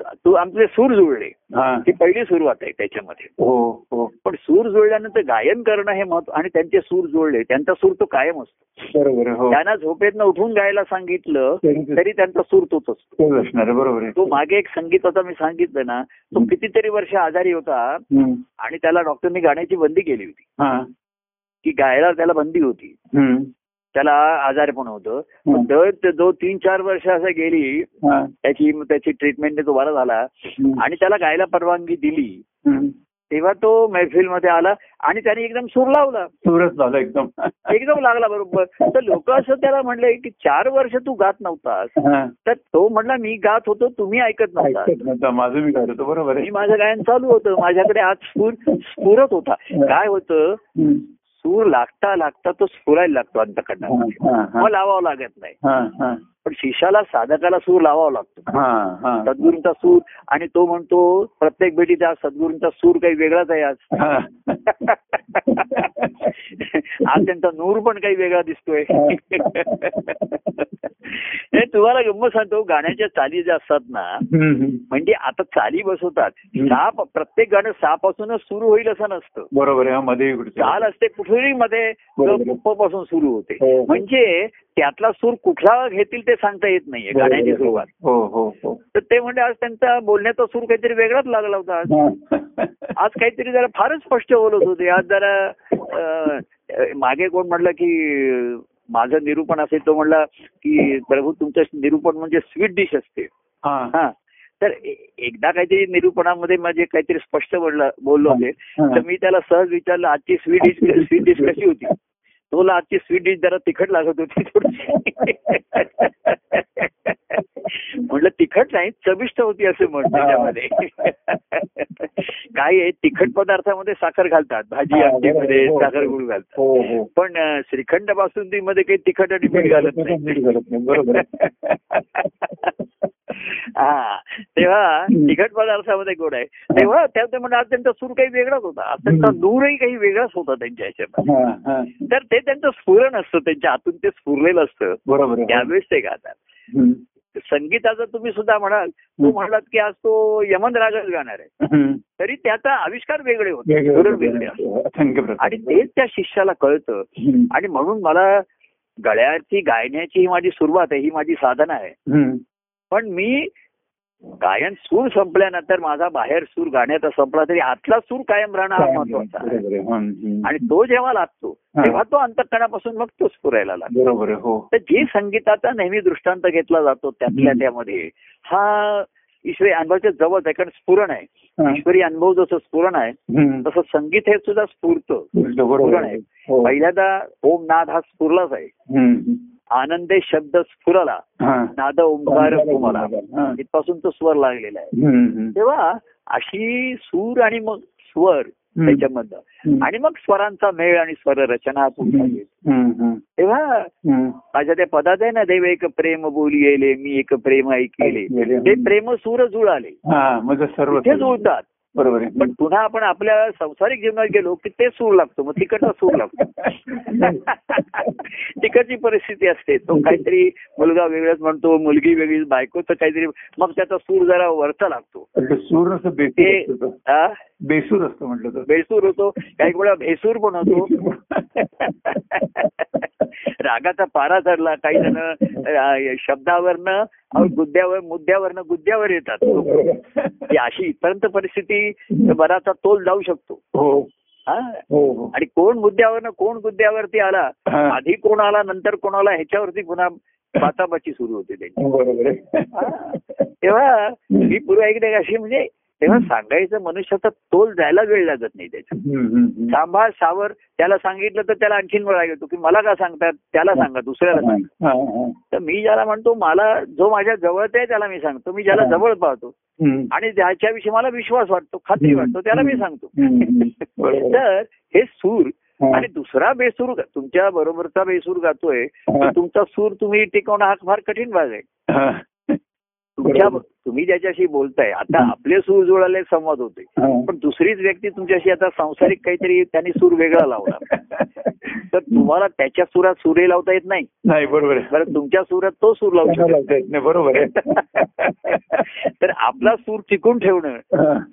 तू आमचे सूर जुळले हा. पहिली सुरुवात आहे त्याच्यामध्ये हो हो पण सूर जुळल्यानंतर गायन करणं हे महत्त्व आणि त्यांचे सूर जुळले त्यांचा सूर तो कायम असतो बरोबर हो त्यांना झोपेतनं उठून गायला सांगितलं तरी त्यांचा सूर तोच असतो बरोबर तो मागे एक संगीताचा मी सांगितलं ना तो. कितीतरी वर्ष आजारी होता. आणि त्याला डॉक्टरनी गाण्याची बंदी केली होती. की गायला त्याला बंदी होती. त्याला आजार पण होतं. पण दर दो तीन चार वर्ष असं गेली. त्याची त्याची ट्रीटमेंटने तो बरा झाला. आणि त्याला गायला परवानगी दिली. तेव्हा तो मैफिलमध्ये आला आणि त्याने एकदम सूर लावला. सुरच झालं एकदम. एकदम लागला बरोबर. तर लोक असं त्याला म्हणले की चार वर्ष तू गात नव्हतास. तर तो म्हणला मी गात होतो तुम्ही ऐकत नव्हता. माझं मी करतो बरोबर मी माझं गायन चालू होतं. माझ्याकडे आज स्फूर स्फुरत होता. काय होतं. सूर लागता लागता तो स्फुरायला लागतो हा. मग लावावं लागत नाही. पण शिष्याला साधकाला सूर लावावा लागतो. सद्गुरूंचा सूर आणि तो म्हणतो प्रत्येक भेटीत आज सद्गुरूंचा सूर काही वेगळाच आहे आज. आज त्यांचा नूर पण काही वेगळा दिसतोय हे तुम्हाला गंमत सांगतो गाण्याच्या चाली ज्या असतात ना. म्हणजे आता चाली बसवतात. साप प्रत्येक गाणं सापासूनच सुरू होईल असं नसतं बरोबर आहे हा, मध्ये. चाल असते कुठेही मध्ये. पासून सुरू होते हो. म्हणजे त्यातला सूर कुठला घेतील ते सांगता येत नाहीये गाण्याची. सुरुवात हो हो हो तर ते म्हणजे आज त्यांचा बोलण्याचा सूर काहीतरी वेगळाच लागला होता आज. हा. आज काहीतरी जरा फारच स्पष्ट बोलत होते आज जरा मागे कोण म्हटलं की माझं निरूपण असेल तो म्हणला की प्रभू तुमचं निरूपण म्हणजे स्वीट डिश असते. हा. हा. तर एकदा काहीतरी निरूपणामध्ये माझे काहीतरी स्पष्ट बोलला बोललो होते. तर मी त्याला सहज विचारलं आजची स्वीट डिश स्वीट डिश कशी होती? तो बोलला, आजची स्वीट डिश जरा तिखट लागत होती थोडीशी. म्हटलं तिखट नाही चविष्ट होती असं म्हण त्याच्यामध्ये काय आहे तिखट पदार्थामध्ये साखर घालतात भाजी आमटीमध्ये. हो, साखर हो. गुळ घालतात हो पण श्रीखंड बासुंदीमध्ये काही तिखट आणि मीठ घालत नाही बरोबर. हा तेव्हा तिखट पदार्थामध्ये गोड आहे तेव्हा त्या ते म्हणजे आज त्यांचा सूर काही वेगळाच होता आज त्यांचा. दूरही काही वेगळाच होता त्यांच्या ह्याच्यामध्ये हा, हा. तर ते त्यांचं स्फुरण असतं त्यांच्या आतून ते स्फुरलेलं असतं बरोबर. त्यावेळेस ते गातात. संगीताचं तुम्ही सुद्धा म्हणाल तू म्हणलात की आज तो यमन रागच गाणार आहे. तरी त्याचा आविष्कार वेगळे होते वेगळं- असतात. आणि तेच त्या शिष्याला कळतं. आणि म्हणून मला गळ्याची गायण्याची ही माझी सुरुवात आहे ही माझी साधना आहे. पण मी गायन सूर संपल्यानंतर माझा बाहेर सूर गाण्याचा संपला तरी आतला सूर कायम राहणं हा महत्त्वाचा. आणि तो जेव्हा लागतो. तेव्हा तो अंतकणापासून मग तो स्फुरायला लागतो हो तर जे संगीताचा नेहमी दृष्टांत घेतला जातो त्यातल्या. त्यामध्ये हा ईश्वरी अनुभवाच्या जवळ आहे कारण स्फुरण आहे. ईश्वरी अनुभव जसं स्फुरण आहे. तसं संगीत हे सुद्धा स्फूर्त स्फुरण आहे हो. पहिल्यांदा ओम नाद हा स्फुरलाच आहे. आनंदे शब्द स्फुरला. नाद ओंकार कुमला हा. इथपासून तो स्वर लागलेला आहे. तेव्हा अशी सूर आणि मग स्वर. त्याच्यामधनं हम्म. आणि मग स्वरांचा मेळ आणि स्वर रचना. तेव्हा. माझ्या त्या पदात आहे ना देव एक प्रेम बोली येले मी एक प्रेम ऐकेले. ते प्रेम सूर जुळाले सर्व जुळतात बरोबर आहे. पण पुन्हा आपण आपल्या संसारिक जीवनात गेलो की ते सूर लागतो मग तिकडचा सूर लागतो. तिकडची परिस्थिती असते. तो काहीतरी मुलगा वेगळाच म्हणतो मुलगी वेगळी बायकोचं काहीतरी मग त्याचा सूर जरा वरचा लागतो. सूर बेसूर असतं म्हटलं तर. बेसूर होतो. काही वेळा भेसूर पण होतो. रागाचा पारा चढला काही जण शब्दावरनं गुद्द्यावर मुद्द्यावरनं गुद्द्यावर येतात. ही अशी इथपर्यंत परिस्थिती बराचसा तोल जाऊ शकतो. हो. हा? हो हो. आणि कोण मुद्द्यावरनं कोण गुद्द्यावरती आला? हा. आधी कोण आला नंतर कोण आला ह्याच्यावरती पुन्हा बाचाबाची सुरू होते त्यांची. हा. तेव्हा मी पूर्व ऐकले अशी म्हणजे तेव्हा सांगायचं मनुष्याचा तोल जायला वेळ लागत नाही हम्म. सांभाळ सावर त्याला सांगितलं तर त्याला आणखीन वेळा येतो की मला का सांगतात त्याला सांगा दुसऱ्याला सांगा हा, हा. तर मी ज्याला म्हणतो मला जो माझ्या जवळच आहे त्याला मी सांगतो मी ज्याला. जवळ पाहतो. आणि ज्याच्याविषयी मला विश्वास वाटतो खात्री वाटतो त्याला मी सांगतो. तर हे सूर. आणि दुसरा बेसूर तुमच्या बरोबरचा बेसूर गातोय. तर तुमचा सूर तुम्ही टिकवणं हा फार कठीण भाग आहे. तुमच्या. तुम्ही ज्याच्याशी बोलताय आता. आपले सूर जुळाले संवाद होते. पण दुसरीच व्यक्ती तुमच्याशी आता सांसारिक काहीतरी त्यांनी सूर वेगळा लावला तर तुम्हाला त्याच्या सुरात सुरे लावता येत नाही नाही बरोबर आहे बरं तुमच्या सुरात तो सूर लावू शकतो लावता येत नाही बरोबर आहे तर आपला सूर टिकून ठेवणं.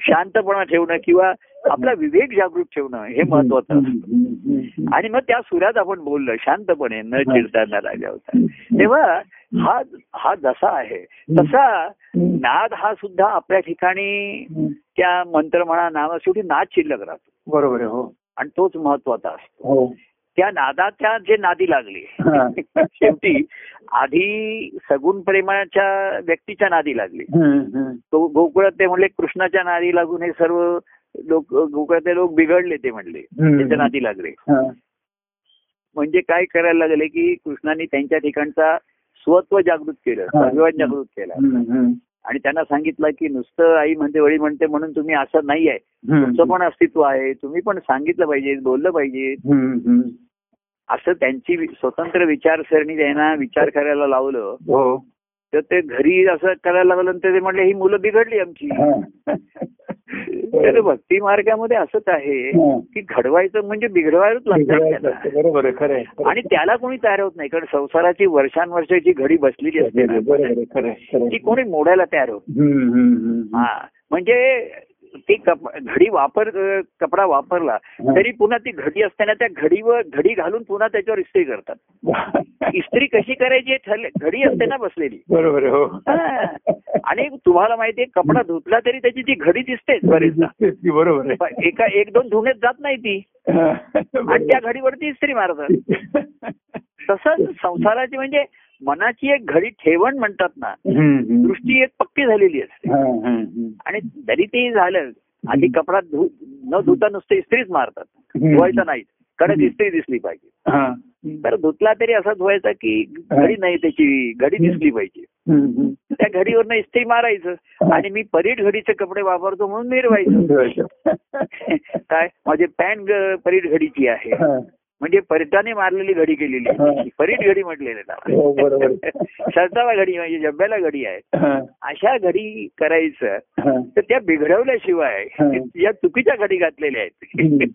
शांतपणा ठेवणं किंवा आपला विवेक जागृत ठेवणं हे महत्वाचं असतं. आणि मग त्या सुरात आपण बोललं शांतपणे न चिडता न रागावता तेव्हा हा हा जसा आहे. तसा नाद हा सुद्धा आपल्या ठिकाणी. त्या मंत्र म्हणा नाव शेवटी नाद शिल्लक राहतो. बरोबर आहे हो. आणि तोच महत्त्वाचा असतो. हो. त्या नादाच्या जे नादी लागले. शेवटी आधी सगुण प्रेमाच्या व्यक्तीच्या नादी लागले. तो गोकुळात ते म्हणले कृष्णाच्या नादी लागून हे सर्व लोक गोकुळातले लोक बिघडले ते म्हणले. त्याच्या नादी लागले. म्हणजे काय करायला लागले की कृष्णाने त्यांच्या ठिकाणचा स्वत्व जागृत केलं. स्वाभिमान जागृत केला. आणि त्यांना सांगितलं की नुसतं आई म्हणते वळी म्हणते म्हणून तुम्ही असं नाही आहे तुमचं. पण अस्तित्व आहे तुम्ही पण सांगितलं पाहिजे बोललं पाहिजे. असं त्यांची स्वतंत्र विचारसरणी त्यांना विचार करायला लावलं हो तर ते घरी असं करायला लागलं तर ते म्हणले ही मुलं बिघडली आमची. तर भक्ती मार्गामध्ये असंच आहे. की घडवायचं म्हणजे बिघडवायलाच लागतं. बरोबर खरं आणि त्याला कोणी तयार होत नाही कारण संसाराची वर्षांवर्षाची घडी बसलेली असते. ना ती. कोणी मोडायला तयार होत. हा म्हणजे ती कप घडी वापर कपडा वापरला. तरी पुन्हा ती घडी असताना त्या घडीवर घडी घालून पुन्हा त्याच्यावर इस्त्री करतात. इस्त्री कशी करायची ठरले घडी असते ना बसलेली. बरोबर हो. आणि तुम्हाला माहितीये कपडा धुतला तरी त्याची ती घडी दिसतेच की, बरोबर एका एक दोन धुण्यात जात नाही ती. आणि त्या घडीवरती इस्त्री मारतात. तसंच संसाराची म्हणजे मनाची एक घडी ठेवण म्हणतात ना. दृष्टी एक पक्की झालेली असते. आणि जरी ते झालं आधी कपडा न धुता नुसतं इस्त्रीच मारतात. धुवायचं नाही कडक. इस्त्री दिसली पाहिजे. तर धुतला तरी असा धुवायचा की घडी नाही त्याची घडी दिसली पाहिजे. त्या घडीवरनं इस्त्री मारायचं आणि मी परीट घडीचे कपडे वापरतो म्हणून मिरवायचं काय माझी पॅन्ट परीट घडीची आहे. म्हणजे परिटाने मारलेली घडी केलेली आहे. परीट घडी म्हटलेलं हो, शर्टाला घडी म्हणजे जब्याला घडी आहे. अशा घडी करायचं. तर त्या बिघडवल्याशिवाय. या चुकीच्या घडी घातलेल्या. आहेत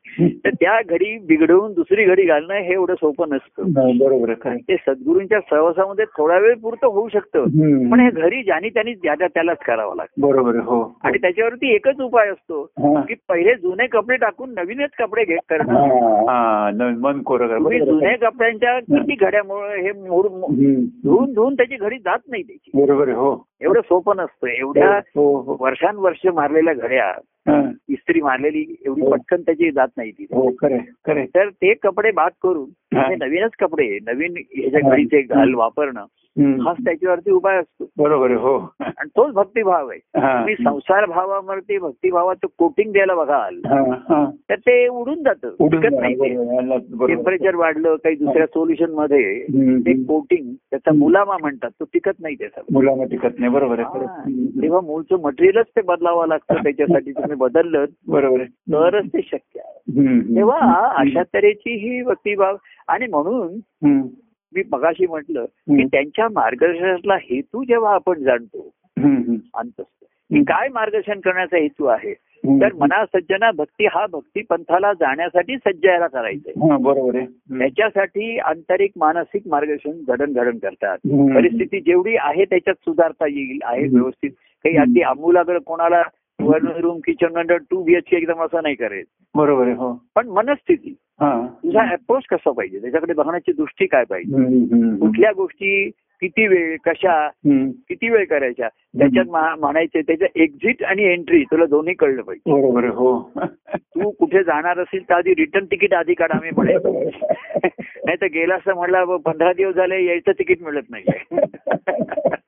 तर त्या घडी बिघडवून दुसरी घडी घालणं हे एवढं सोपं नसतं बरोबर. ते सद्गुरूंच्या सहवासामध्ये थोडा वेळ पुरतं होऊ शकतं. पण हे घरी ज्यानी त्यांनी ज्या त्या त्यालाच करावं लागतं बरोबर हो आणि त्याच्यावरती एकच उपाय असतो. की पहिले जुने कपडे टाकून नवीनच कपडे घे करणं नवीन मन कोरं. तुम्ही. जुन्या कपड्यांच्या किती घड्यामुळे हे मोड. धुवून धुवून त्याची घडी जात नाही त्याची बरोबर हो एवढं सोपं नसतं एवढ्या हो हो वर्षानुवर्ष मारलेल्या घड्या हा. इस्त्री मारलेली एवढी हो. पटकन त्याची जात नाही ती हो तर ते कपडे बाद करून हा. हे नवीनच कपडे नवीन ह्याच्या हा. घडीचे घाल वापरणं हाच त्याच्यावरती उपाय असतो. बरोबर हो. आणि तोच भक्तिभाव आहे. तुम्ही संसार भावावरती भक्तिभावाचं कोटिंग द्यायला बघाल. तर ते उडून जातं. जा, नाही. टेम्परेचर वाढलं काही दुसऱ्या सोल्युशनमध्ये. ते कोटिंग त्याचा मुलामा म्हणतात. तो टिकत नाही त्याचा. मुलांना टिकत नाही बरोबर आहे. तेव्हा मूळचं मटेरियलच ते बदलावं लागतं त्याच्यासाठी तुम्ही बदललं बरोबर आहे. तरच ते शक्य आहे. तेव्हा अशा तऱ्हेची ही भक्तिभाव आणि म्हणून. मी मगाशी म्हटलं की. त्यांच्या मार्गदर्शनातला हेतू जेव्हा आपण जाणतो हम्म. हम्म. अंत की काय मार्गदर्शन करण्याचा हेतू आहे. तर मना सज्जना भक्ती हा भक्ती पंथाला जाण्यासाठी सज्जायला करायचंय हा बरोबर. त्याच्यासाठी आंतरिक मानसिक मार्गदर्शन घडण करतात हम्म. परिस्थिती जेवढी आहे त्याच्यात सुधारता येईल आहे. व्यवस्थित काही अगदी आमूलाकडे कोणाला one room kitchen two BHK एकदम असं नाही करायचं बरोबर आहे हो पण मनस्थिती तुझा अप्रोच कसा पाहिजे? त्याच्याकडे बघण्याची दृष्टी काय पाहिजे. कुठल्या गोष्टी किती वेळ कशा. किती वेळ करायच्या? त्याच्यात म्हा- म्हणायचे त्याच्या एक्झिट आणि एंट्री तुला दोन्ही कळलं पाहिजे. बरोबर हो. तू कुठे जाणार असेल तर आधी रिटर्न तिकीट आधी काढ आम्ही म्हणायचो नाही तर गेला असं म्हणलं पंधरा दिवस झाले यायचं तिकीट मिळत नाही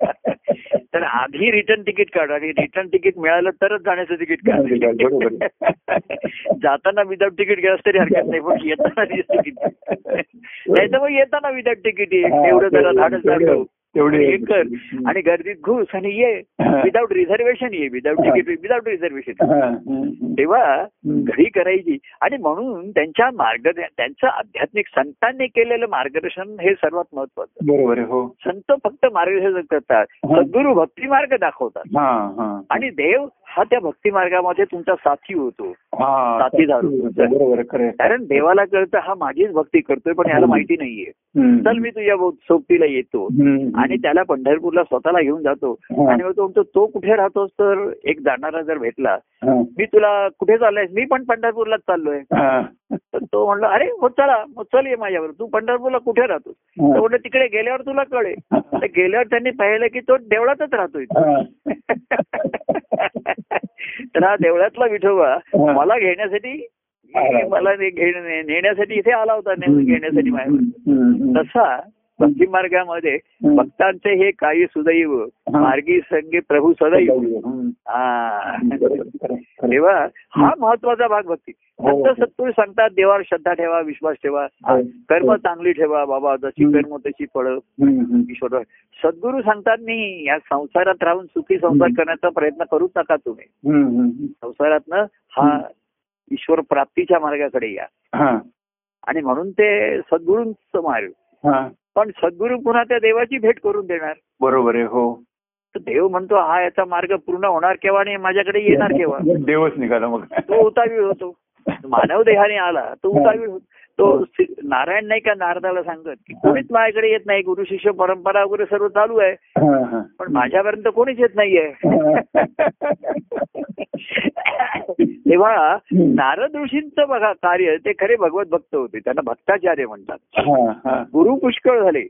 तर आधी रिटर्न तिकीट काढ. आणि रिटर्न तिकीट मिळालं तरच जाण्याचं तिकीट काढ. जाताना विदाऊट तिकीट गेलास तरी हरकत नाही पण येताना तिकीट नाही. तर मग येताना विदाऊट तिकीट एवढं जरा धाडस दाखव तेवढे हे कर. आणि गर्दीत घुस आणि ये. विदाऊट रिझर्वेशन ये. Without ticket without reservation. तेव्हा. घडी करायची. आणि म्हणून त्यांच्या मार्ग त्यांचं आध्यात्मिक संतांनी केलेलं मार्गदर्शन हे सर्वात महत्वाचं. बरोबर हो. संत फक्त मार्गदर्शन करतात. सद्गुरू भक्ती मार्ग दाखवतात आणि देव हा त्या भक्ती मार्गामध्ये तुमचा साथी होतो. हा. बरोबर. कारण देवाला कळतं हा माझीच भक्ती करतोय पण याला माहिती नाहीये. चल मी तुझ्या सोबतीला येतो. आणि त्याला पंढरपूरला स्वतःला घेऊन जातो. आणि तो म्हणतो तो कुठे राहतोस तर एक जाणारा जर भेटला. मी तुला कुठे चाललायस मी पण पंढरपूरलाच चाललोय. तर तो म्हणला अरे हो चला मग चल ये माझ्यावर तू पंढरपूरला कुठे राहतोस तर म्हणलं तिकडे गेल्यावर तुला कळेल तर गेल्यावर त्यांनी पाहिलं की तो देवळातच राहतोय. तर हा देवळातला विठोबा. मला घेण्यासाठी. मला ने- घेण्या- नेण्यासाठी इथे आला होता घेण्यासाठी हम्म. तसा भक्ती मार्गामध्ये. भक्तांचे हे काही सुदैव हा. मार्गी संगे प्रभू सदैव. हा. तेव्हा हा महत्त्वाचा भाग भक्ती हो. संत सत्तूर सांगतात देवावर श्रद्धा ठेवा विश्वास ठेवा हो. कर्म हो. चांगली ठेवा बाबा जशी. कर्म तशी फळ. ईश्वर सद्गुरू सांगतात मी या संसारात राहून सुखी संसार. करण्याचा प्रयत्न करूच नका तुम्ही. संसारातनं हा ईश्वर प्राप्तीच्या मार्गाकडे या हा. आणि म्हणून ते सद्गुरूंचं मार्ग हा. पण सद्गुरू पुन्हा त्या देवाची भेट करून देणार. बरोबर आहे हो. देव म्हणतो हा याचा मार्ग पूर्ण होणार केव्हा आणि माझ्याकडे येणार केव्हा? देवच निघाला मग. तो उतावीळ होतो. मानव देहाने आला तो उतावीळ होतो. तो नारायण नाही का नारदाला सांगत की कोणीच माझ्याकडे येत नाही गुरु शिष्य परंपरा वगैरे सर्व चालू आहे. पण माझ्यापर्यंत कोणीच येत नाहीये. तेव्हा नारद ऋषींचं बघा कार्य ते खरे भगवत भक्त होते. त्यांना भक्ताचार्य म्हणतात. गुरु पुष्कळ झाले.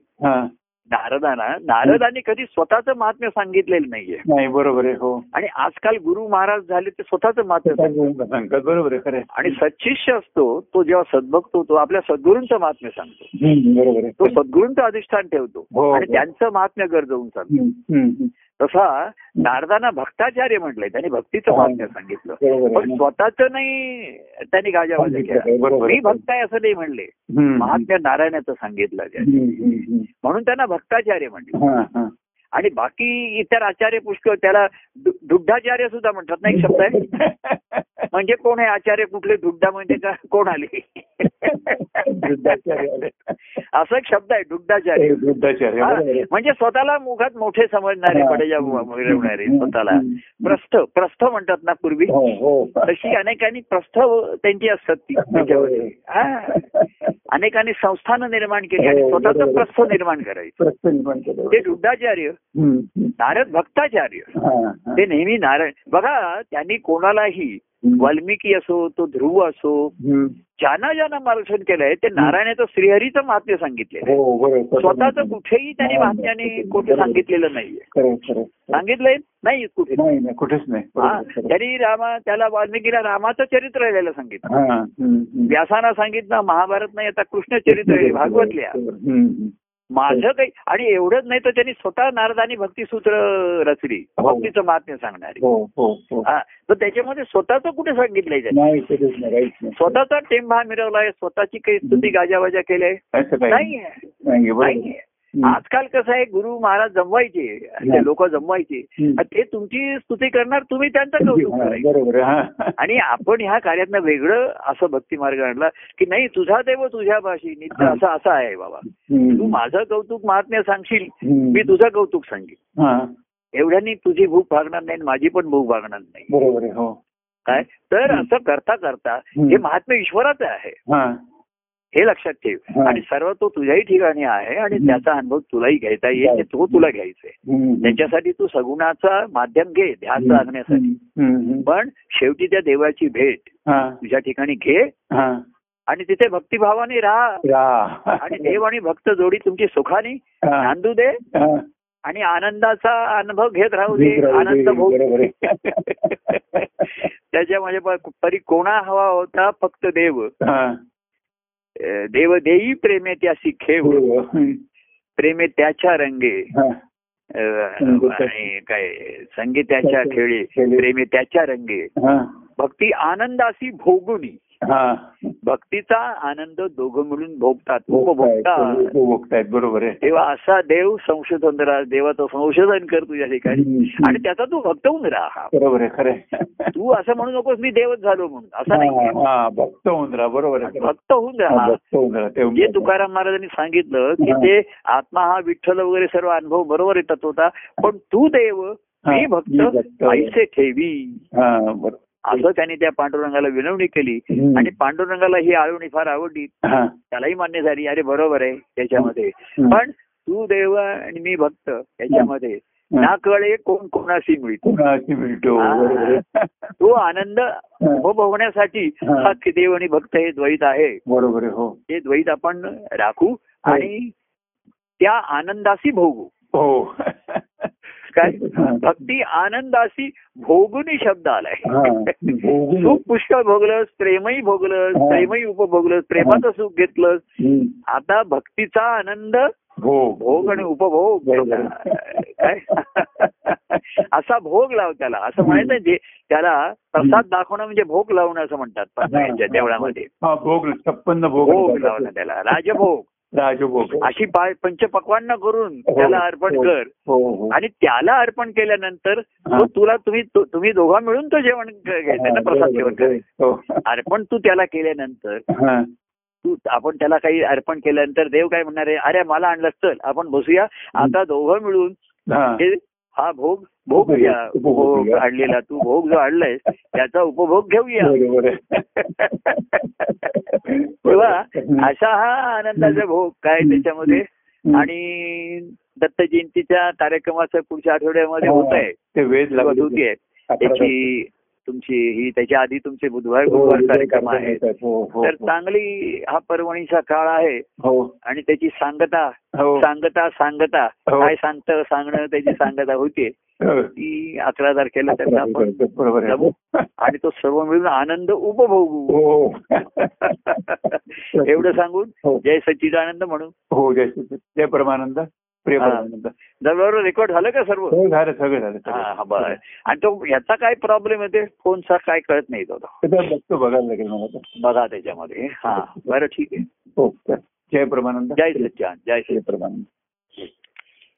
नारदाना नारदांनी कधी स्वतःचं महात्म्य सांगितलेलं नाहीये नाही बरोबर आहे हो आणि आजकाल गुरु महाराज झाले ते स्वतःचं महात्म्य बरोबर आहे. आणि सच्शिष्य असतो तो जेव्हा सद्भक्त होतो आपल्या सद्गुरूंचं महात्म्य सांगतो बरोबर तो सद्गुरूंचं अधिष्ठान ठेवतो हो, आणि हो. त्यांचं महात्म्य हम्म, हम्म, हम्म. तसा नारदांना भक्ताचार्य म्हटलंय त्यांनी भक्तीचं हा. महात्म्य सांगितलं पण स्वतःच नाही त्यांनी गाजावाजा केला. मी भक्त आहे असं नाही म्हणले महात्म्य नारायणाचं सांगितलं. म्हणून त्यांना भक्ताचार्य म्हटलं हा, हा. आणि बाकी इतर आचार्य पुष्कळ त्याला दुग्धाचार्य सुद्धा म्हणतात ना एक शब्द आहे म्हणजे कोण आहे आचार्य कुठले दुग्धा म्हणजे का कोण आले. असा एक शब्द आहे दुग्धाचार्य आहे. म्हणजे स्वतःला मुखात मोठे समजणारे. पडेजा मिळवणारे स्वतःला. प्रस्थ प्रस्थ म्हणतात ना पूर्वी हो हो तशी अनेकांनी प्रस्थ त्यांची असतात ती हा. अनेकांनी संस्थानं निर्माण केली आणि स्वतःचं. प्रस्थ निर्माण करायचं प्रश्न निर्माण केलं. ते दुग्धाचार्य. नारद भक्ताचार्य. ते नेहमी नारायण बघा त्यांनी कोणालाही. वाल्मिकी असो तो ध्रुव असो. ज्यांना ज्यांना मार्गदर्शन केलंय ते नारायणाचं श्रीहरीचं महात्म्य सांगितले हो स्वतःच कुठेही त्यांनी महात्म्याने कुठे सांगितलेलं नाहीये. सांगितलंय? नाही कुठे? कुठेच नाही. हा. त्यांनी रामा त्याला वाल्मिकीला रामाचं चरित्र लिहायला सांगितलं. हा. व्यासाना सांगितलं महाभारत नाही आता कृष्ण चरित्र आहे माझं काही आणि एवढंच नाही तर त्यांनी स्वतः नारदानी भक्तीसूत्र रचली. हो. भक्तीचं महात्म्य सांगणारी. हो हो हो. हा, तर त्याच्यामध्ये स्वतःच कुठे सांगितलंय त्यांनी? स्वतःचा टेंभा मिरवलाय स्वतःची काही स्तुती गाजावाजा काही नाहीये. नाही. आजकाल कसं आहे गुरु महाराज जमवायचे. लोक जमवायचे. ते तुमची स्तुती करणार तुम्ही त्यांचं कौतुक करायचं. हा. आणि आपण ह्या कार्यातनं वेगळं असं भक्ती मार्ग आणला की नाही तुझा देव तुझ्या भाषी नित्य. असं असं आहे बाबा. तू माझं कौतुक महात्म्य सांगशील. मी तुझं कौतुक सांगेन. हा. एवढ्यानी तुझी भूक भागणार नाही माझी पण भूक भागणार नाही. बरोबर हो. काय? तर असं करता करता. हे महात्म्य ईश्वराचं आहे. हा लक्षात ठेव. आणि सर्व तो तुझ्याही ठिकाणी आहे आणि. त्याचा अनुभव तुलाही घेता येईल ते तुला घ्यायचंय हम्म. त्याच्यासाठी तू सगुणाचा माध्यम घे ध्यास हम्म. लागण्यासाठी. पण शेवटी त्या देवाची भेट तुझ्या ठिकाणी घे आणि तिथे भक्तिभावाने राहा आणि देव आणि भक्त जोडी तुमची सुखाने. नांदू दे. आणि आनंदाचा अनुभव घेत राहू दे. आनंद भोग आहे. त्याच्यामध्ये परी कोणा हवा होता फक्त देव देव देई प्रेमे त्याशी खेळ हो. हम्म. प्रेमे त्याच्या रंगे हा. काय संगीताच्या खेळी. प्रेमे त्याच्या रंगे हा. भक्ती आनंदाशी भोगुनी हा. भक्तीचा आनंद दोघं मिळून भोगतात उपभोगतात. उपभोक्तायत, बरोबर आहे. तेव्हा असा देव संशोधन राहा देवाचं संशोधन कर तुझ्या ठिकाणी. आणि त्याचा तू भक्त होऊन राहा. बरोबर आहे खरं. तू असं म्हणू नकोस मी देवच झालो म्हणून. असं नाही. हा, भक्त होऊन राहा बरोबर आहे भक्त होऊन राहा. जे तुकाराम महाराजांनी सांगितलं की. ते आत्मा हा विठ्ठल वगैरे सर्व अनुभव बरोबर येतात होता. पण तू देव हा, मी भक्त. पैसे ठेवी. हा असं त्यांनी त्या पांडुरंगाला विनवणी केली. आणि पांडुरंगाला ही आळवणी फार आवडली. हा. त्यालाही मान्य झाली. अरे बरोबर आहे त्याच्यामध्ये. पण तू देव आणि मी भक्त याच्यामध्ये ना कळे कोण कोणाशी मिळतो? हा. तो आनंद उपभोगण्यासाठी हा. हा देव आणि भक्त हे द्वैत आहे. बरोबर आहे हो. ते द्वैत आपण राखू आणि त्या आनंदाशी भोगू. हो. काय. भक्ती आनंदाशी भोगुनी शब्द आलाय. सुख पुष्कळ भोगलंस प्रेमही भोगलंस. प्रेमही उपभोगलंस प्रेमाचं सुख घेतलंस. आता भक्तीचा आनंद हो भोग आणि उपभोग. काय? असा भोग लाव त्याला. असं म्हणायचं जे त्याला प्रसाद दाखवणं म्हणजे भोग लावणं असं म्हणतात. देवळामध्ये हा भोग छप्पन्न भोग भोग लावणं त्याला. राजभोग. राजभोग. अशी पा- पंचपक्वान्न करून हो, त्याला अर्पण हो, कर हो हो. आणि त्याला अर्पण केल्यानंतर हा. तुला तुम्ही तुम्ही दोघा मिळून तो जेवण घ्यायचं ना हा, प्रसाद जेवण करायचं हो. अर्पण तू त्याला केल्यानंतर हा. तू आपण त्याला काही अर्पण केल्यानंतर देव काय म्हणणार आहे? अरे मला आणलं चल आपण बसूया. आता दोघं मिळून हा. हे हा भोग भोग उपभोग, घ्या. आणलेला तू भोग जो आणलाय त्याचा उपभोग घेऊया तेव्हा. असा हा आनंदाचा भोग काय त्याच्यामध्ये. आणि दत्त जयंतीच्या कार्यक्रमाचं पुढच्या आठवड्यामध्ये होत आहे ते वेद लागले होती. आहे त्याची तुमची ही त्याच्या आधी तुमचे बुधवार हो, गुरुवार कार्यक्रम आहेत. हो, हो, तर. चांगली हा पर्वणीचा काळ आहे. आणि त्याची सांगता सांगता सांगता. काय सांगतं सांगणं त्याची सांगता होते. ती अकरा तारखेला त्याचा आपण बरोबर. आणि तो सर्व मिळून आनंद उपभोगू. हो. एवढं सांगून हो. जय सच्चिदानंद म्हणू हो जय श्री- जय परमानंद बरोबर रेकॉर्ड झालं का सर्व? हो झालं सगळं झालं. बरं. आणि तो ह्याचा काय प्रॉब्लेम येते फोनचा काय कळत नाही तो बघतो बघायला लागेल मला. बघा त्याच्यामध्ये. हा बरं ठीक आहे. हो. जय परमानंद. जय सच्चान जय सच्चान परमानंद.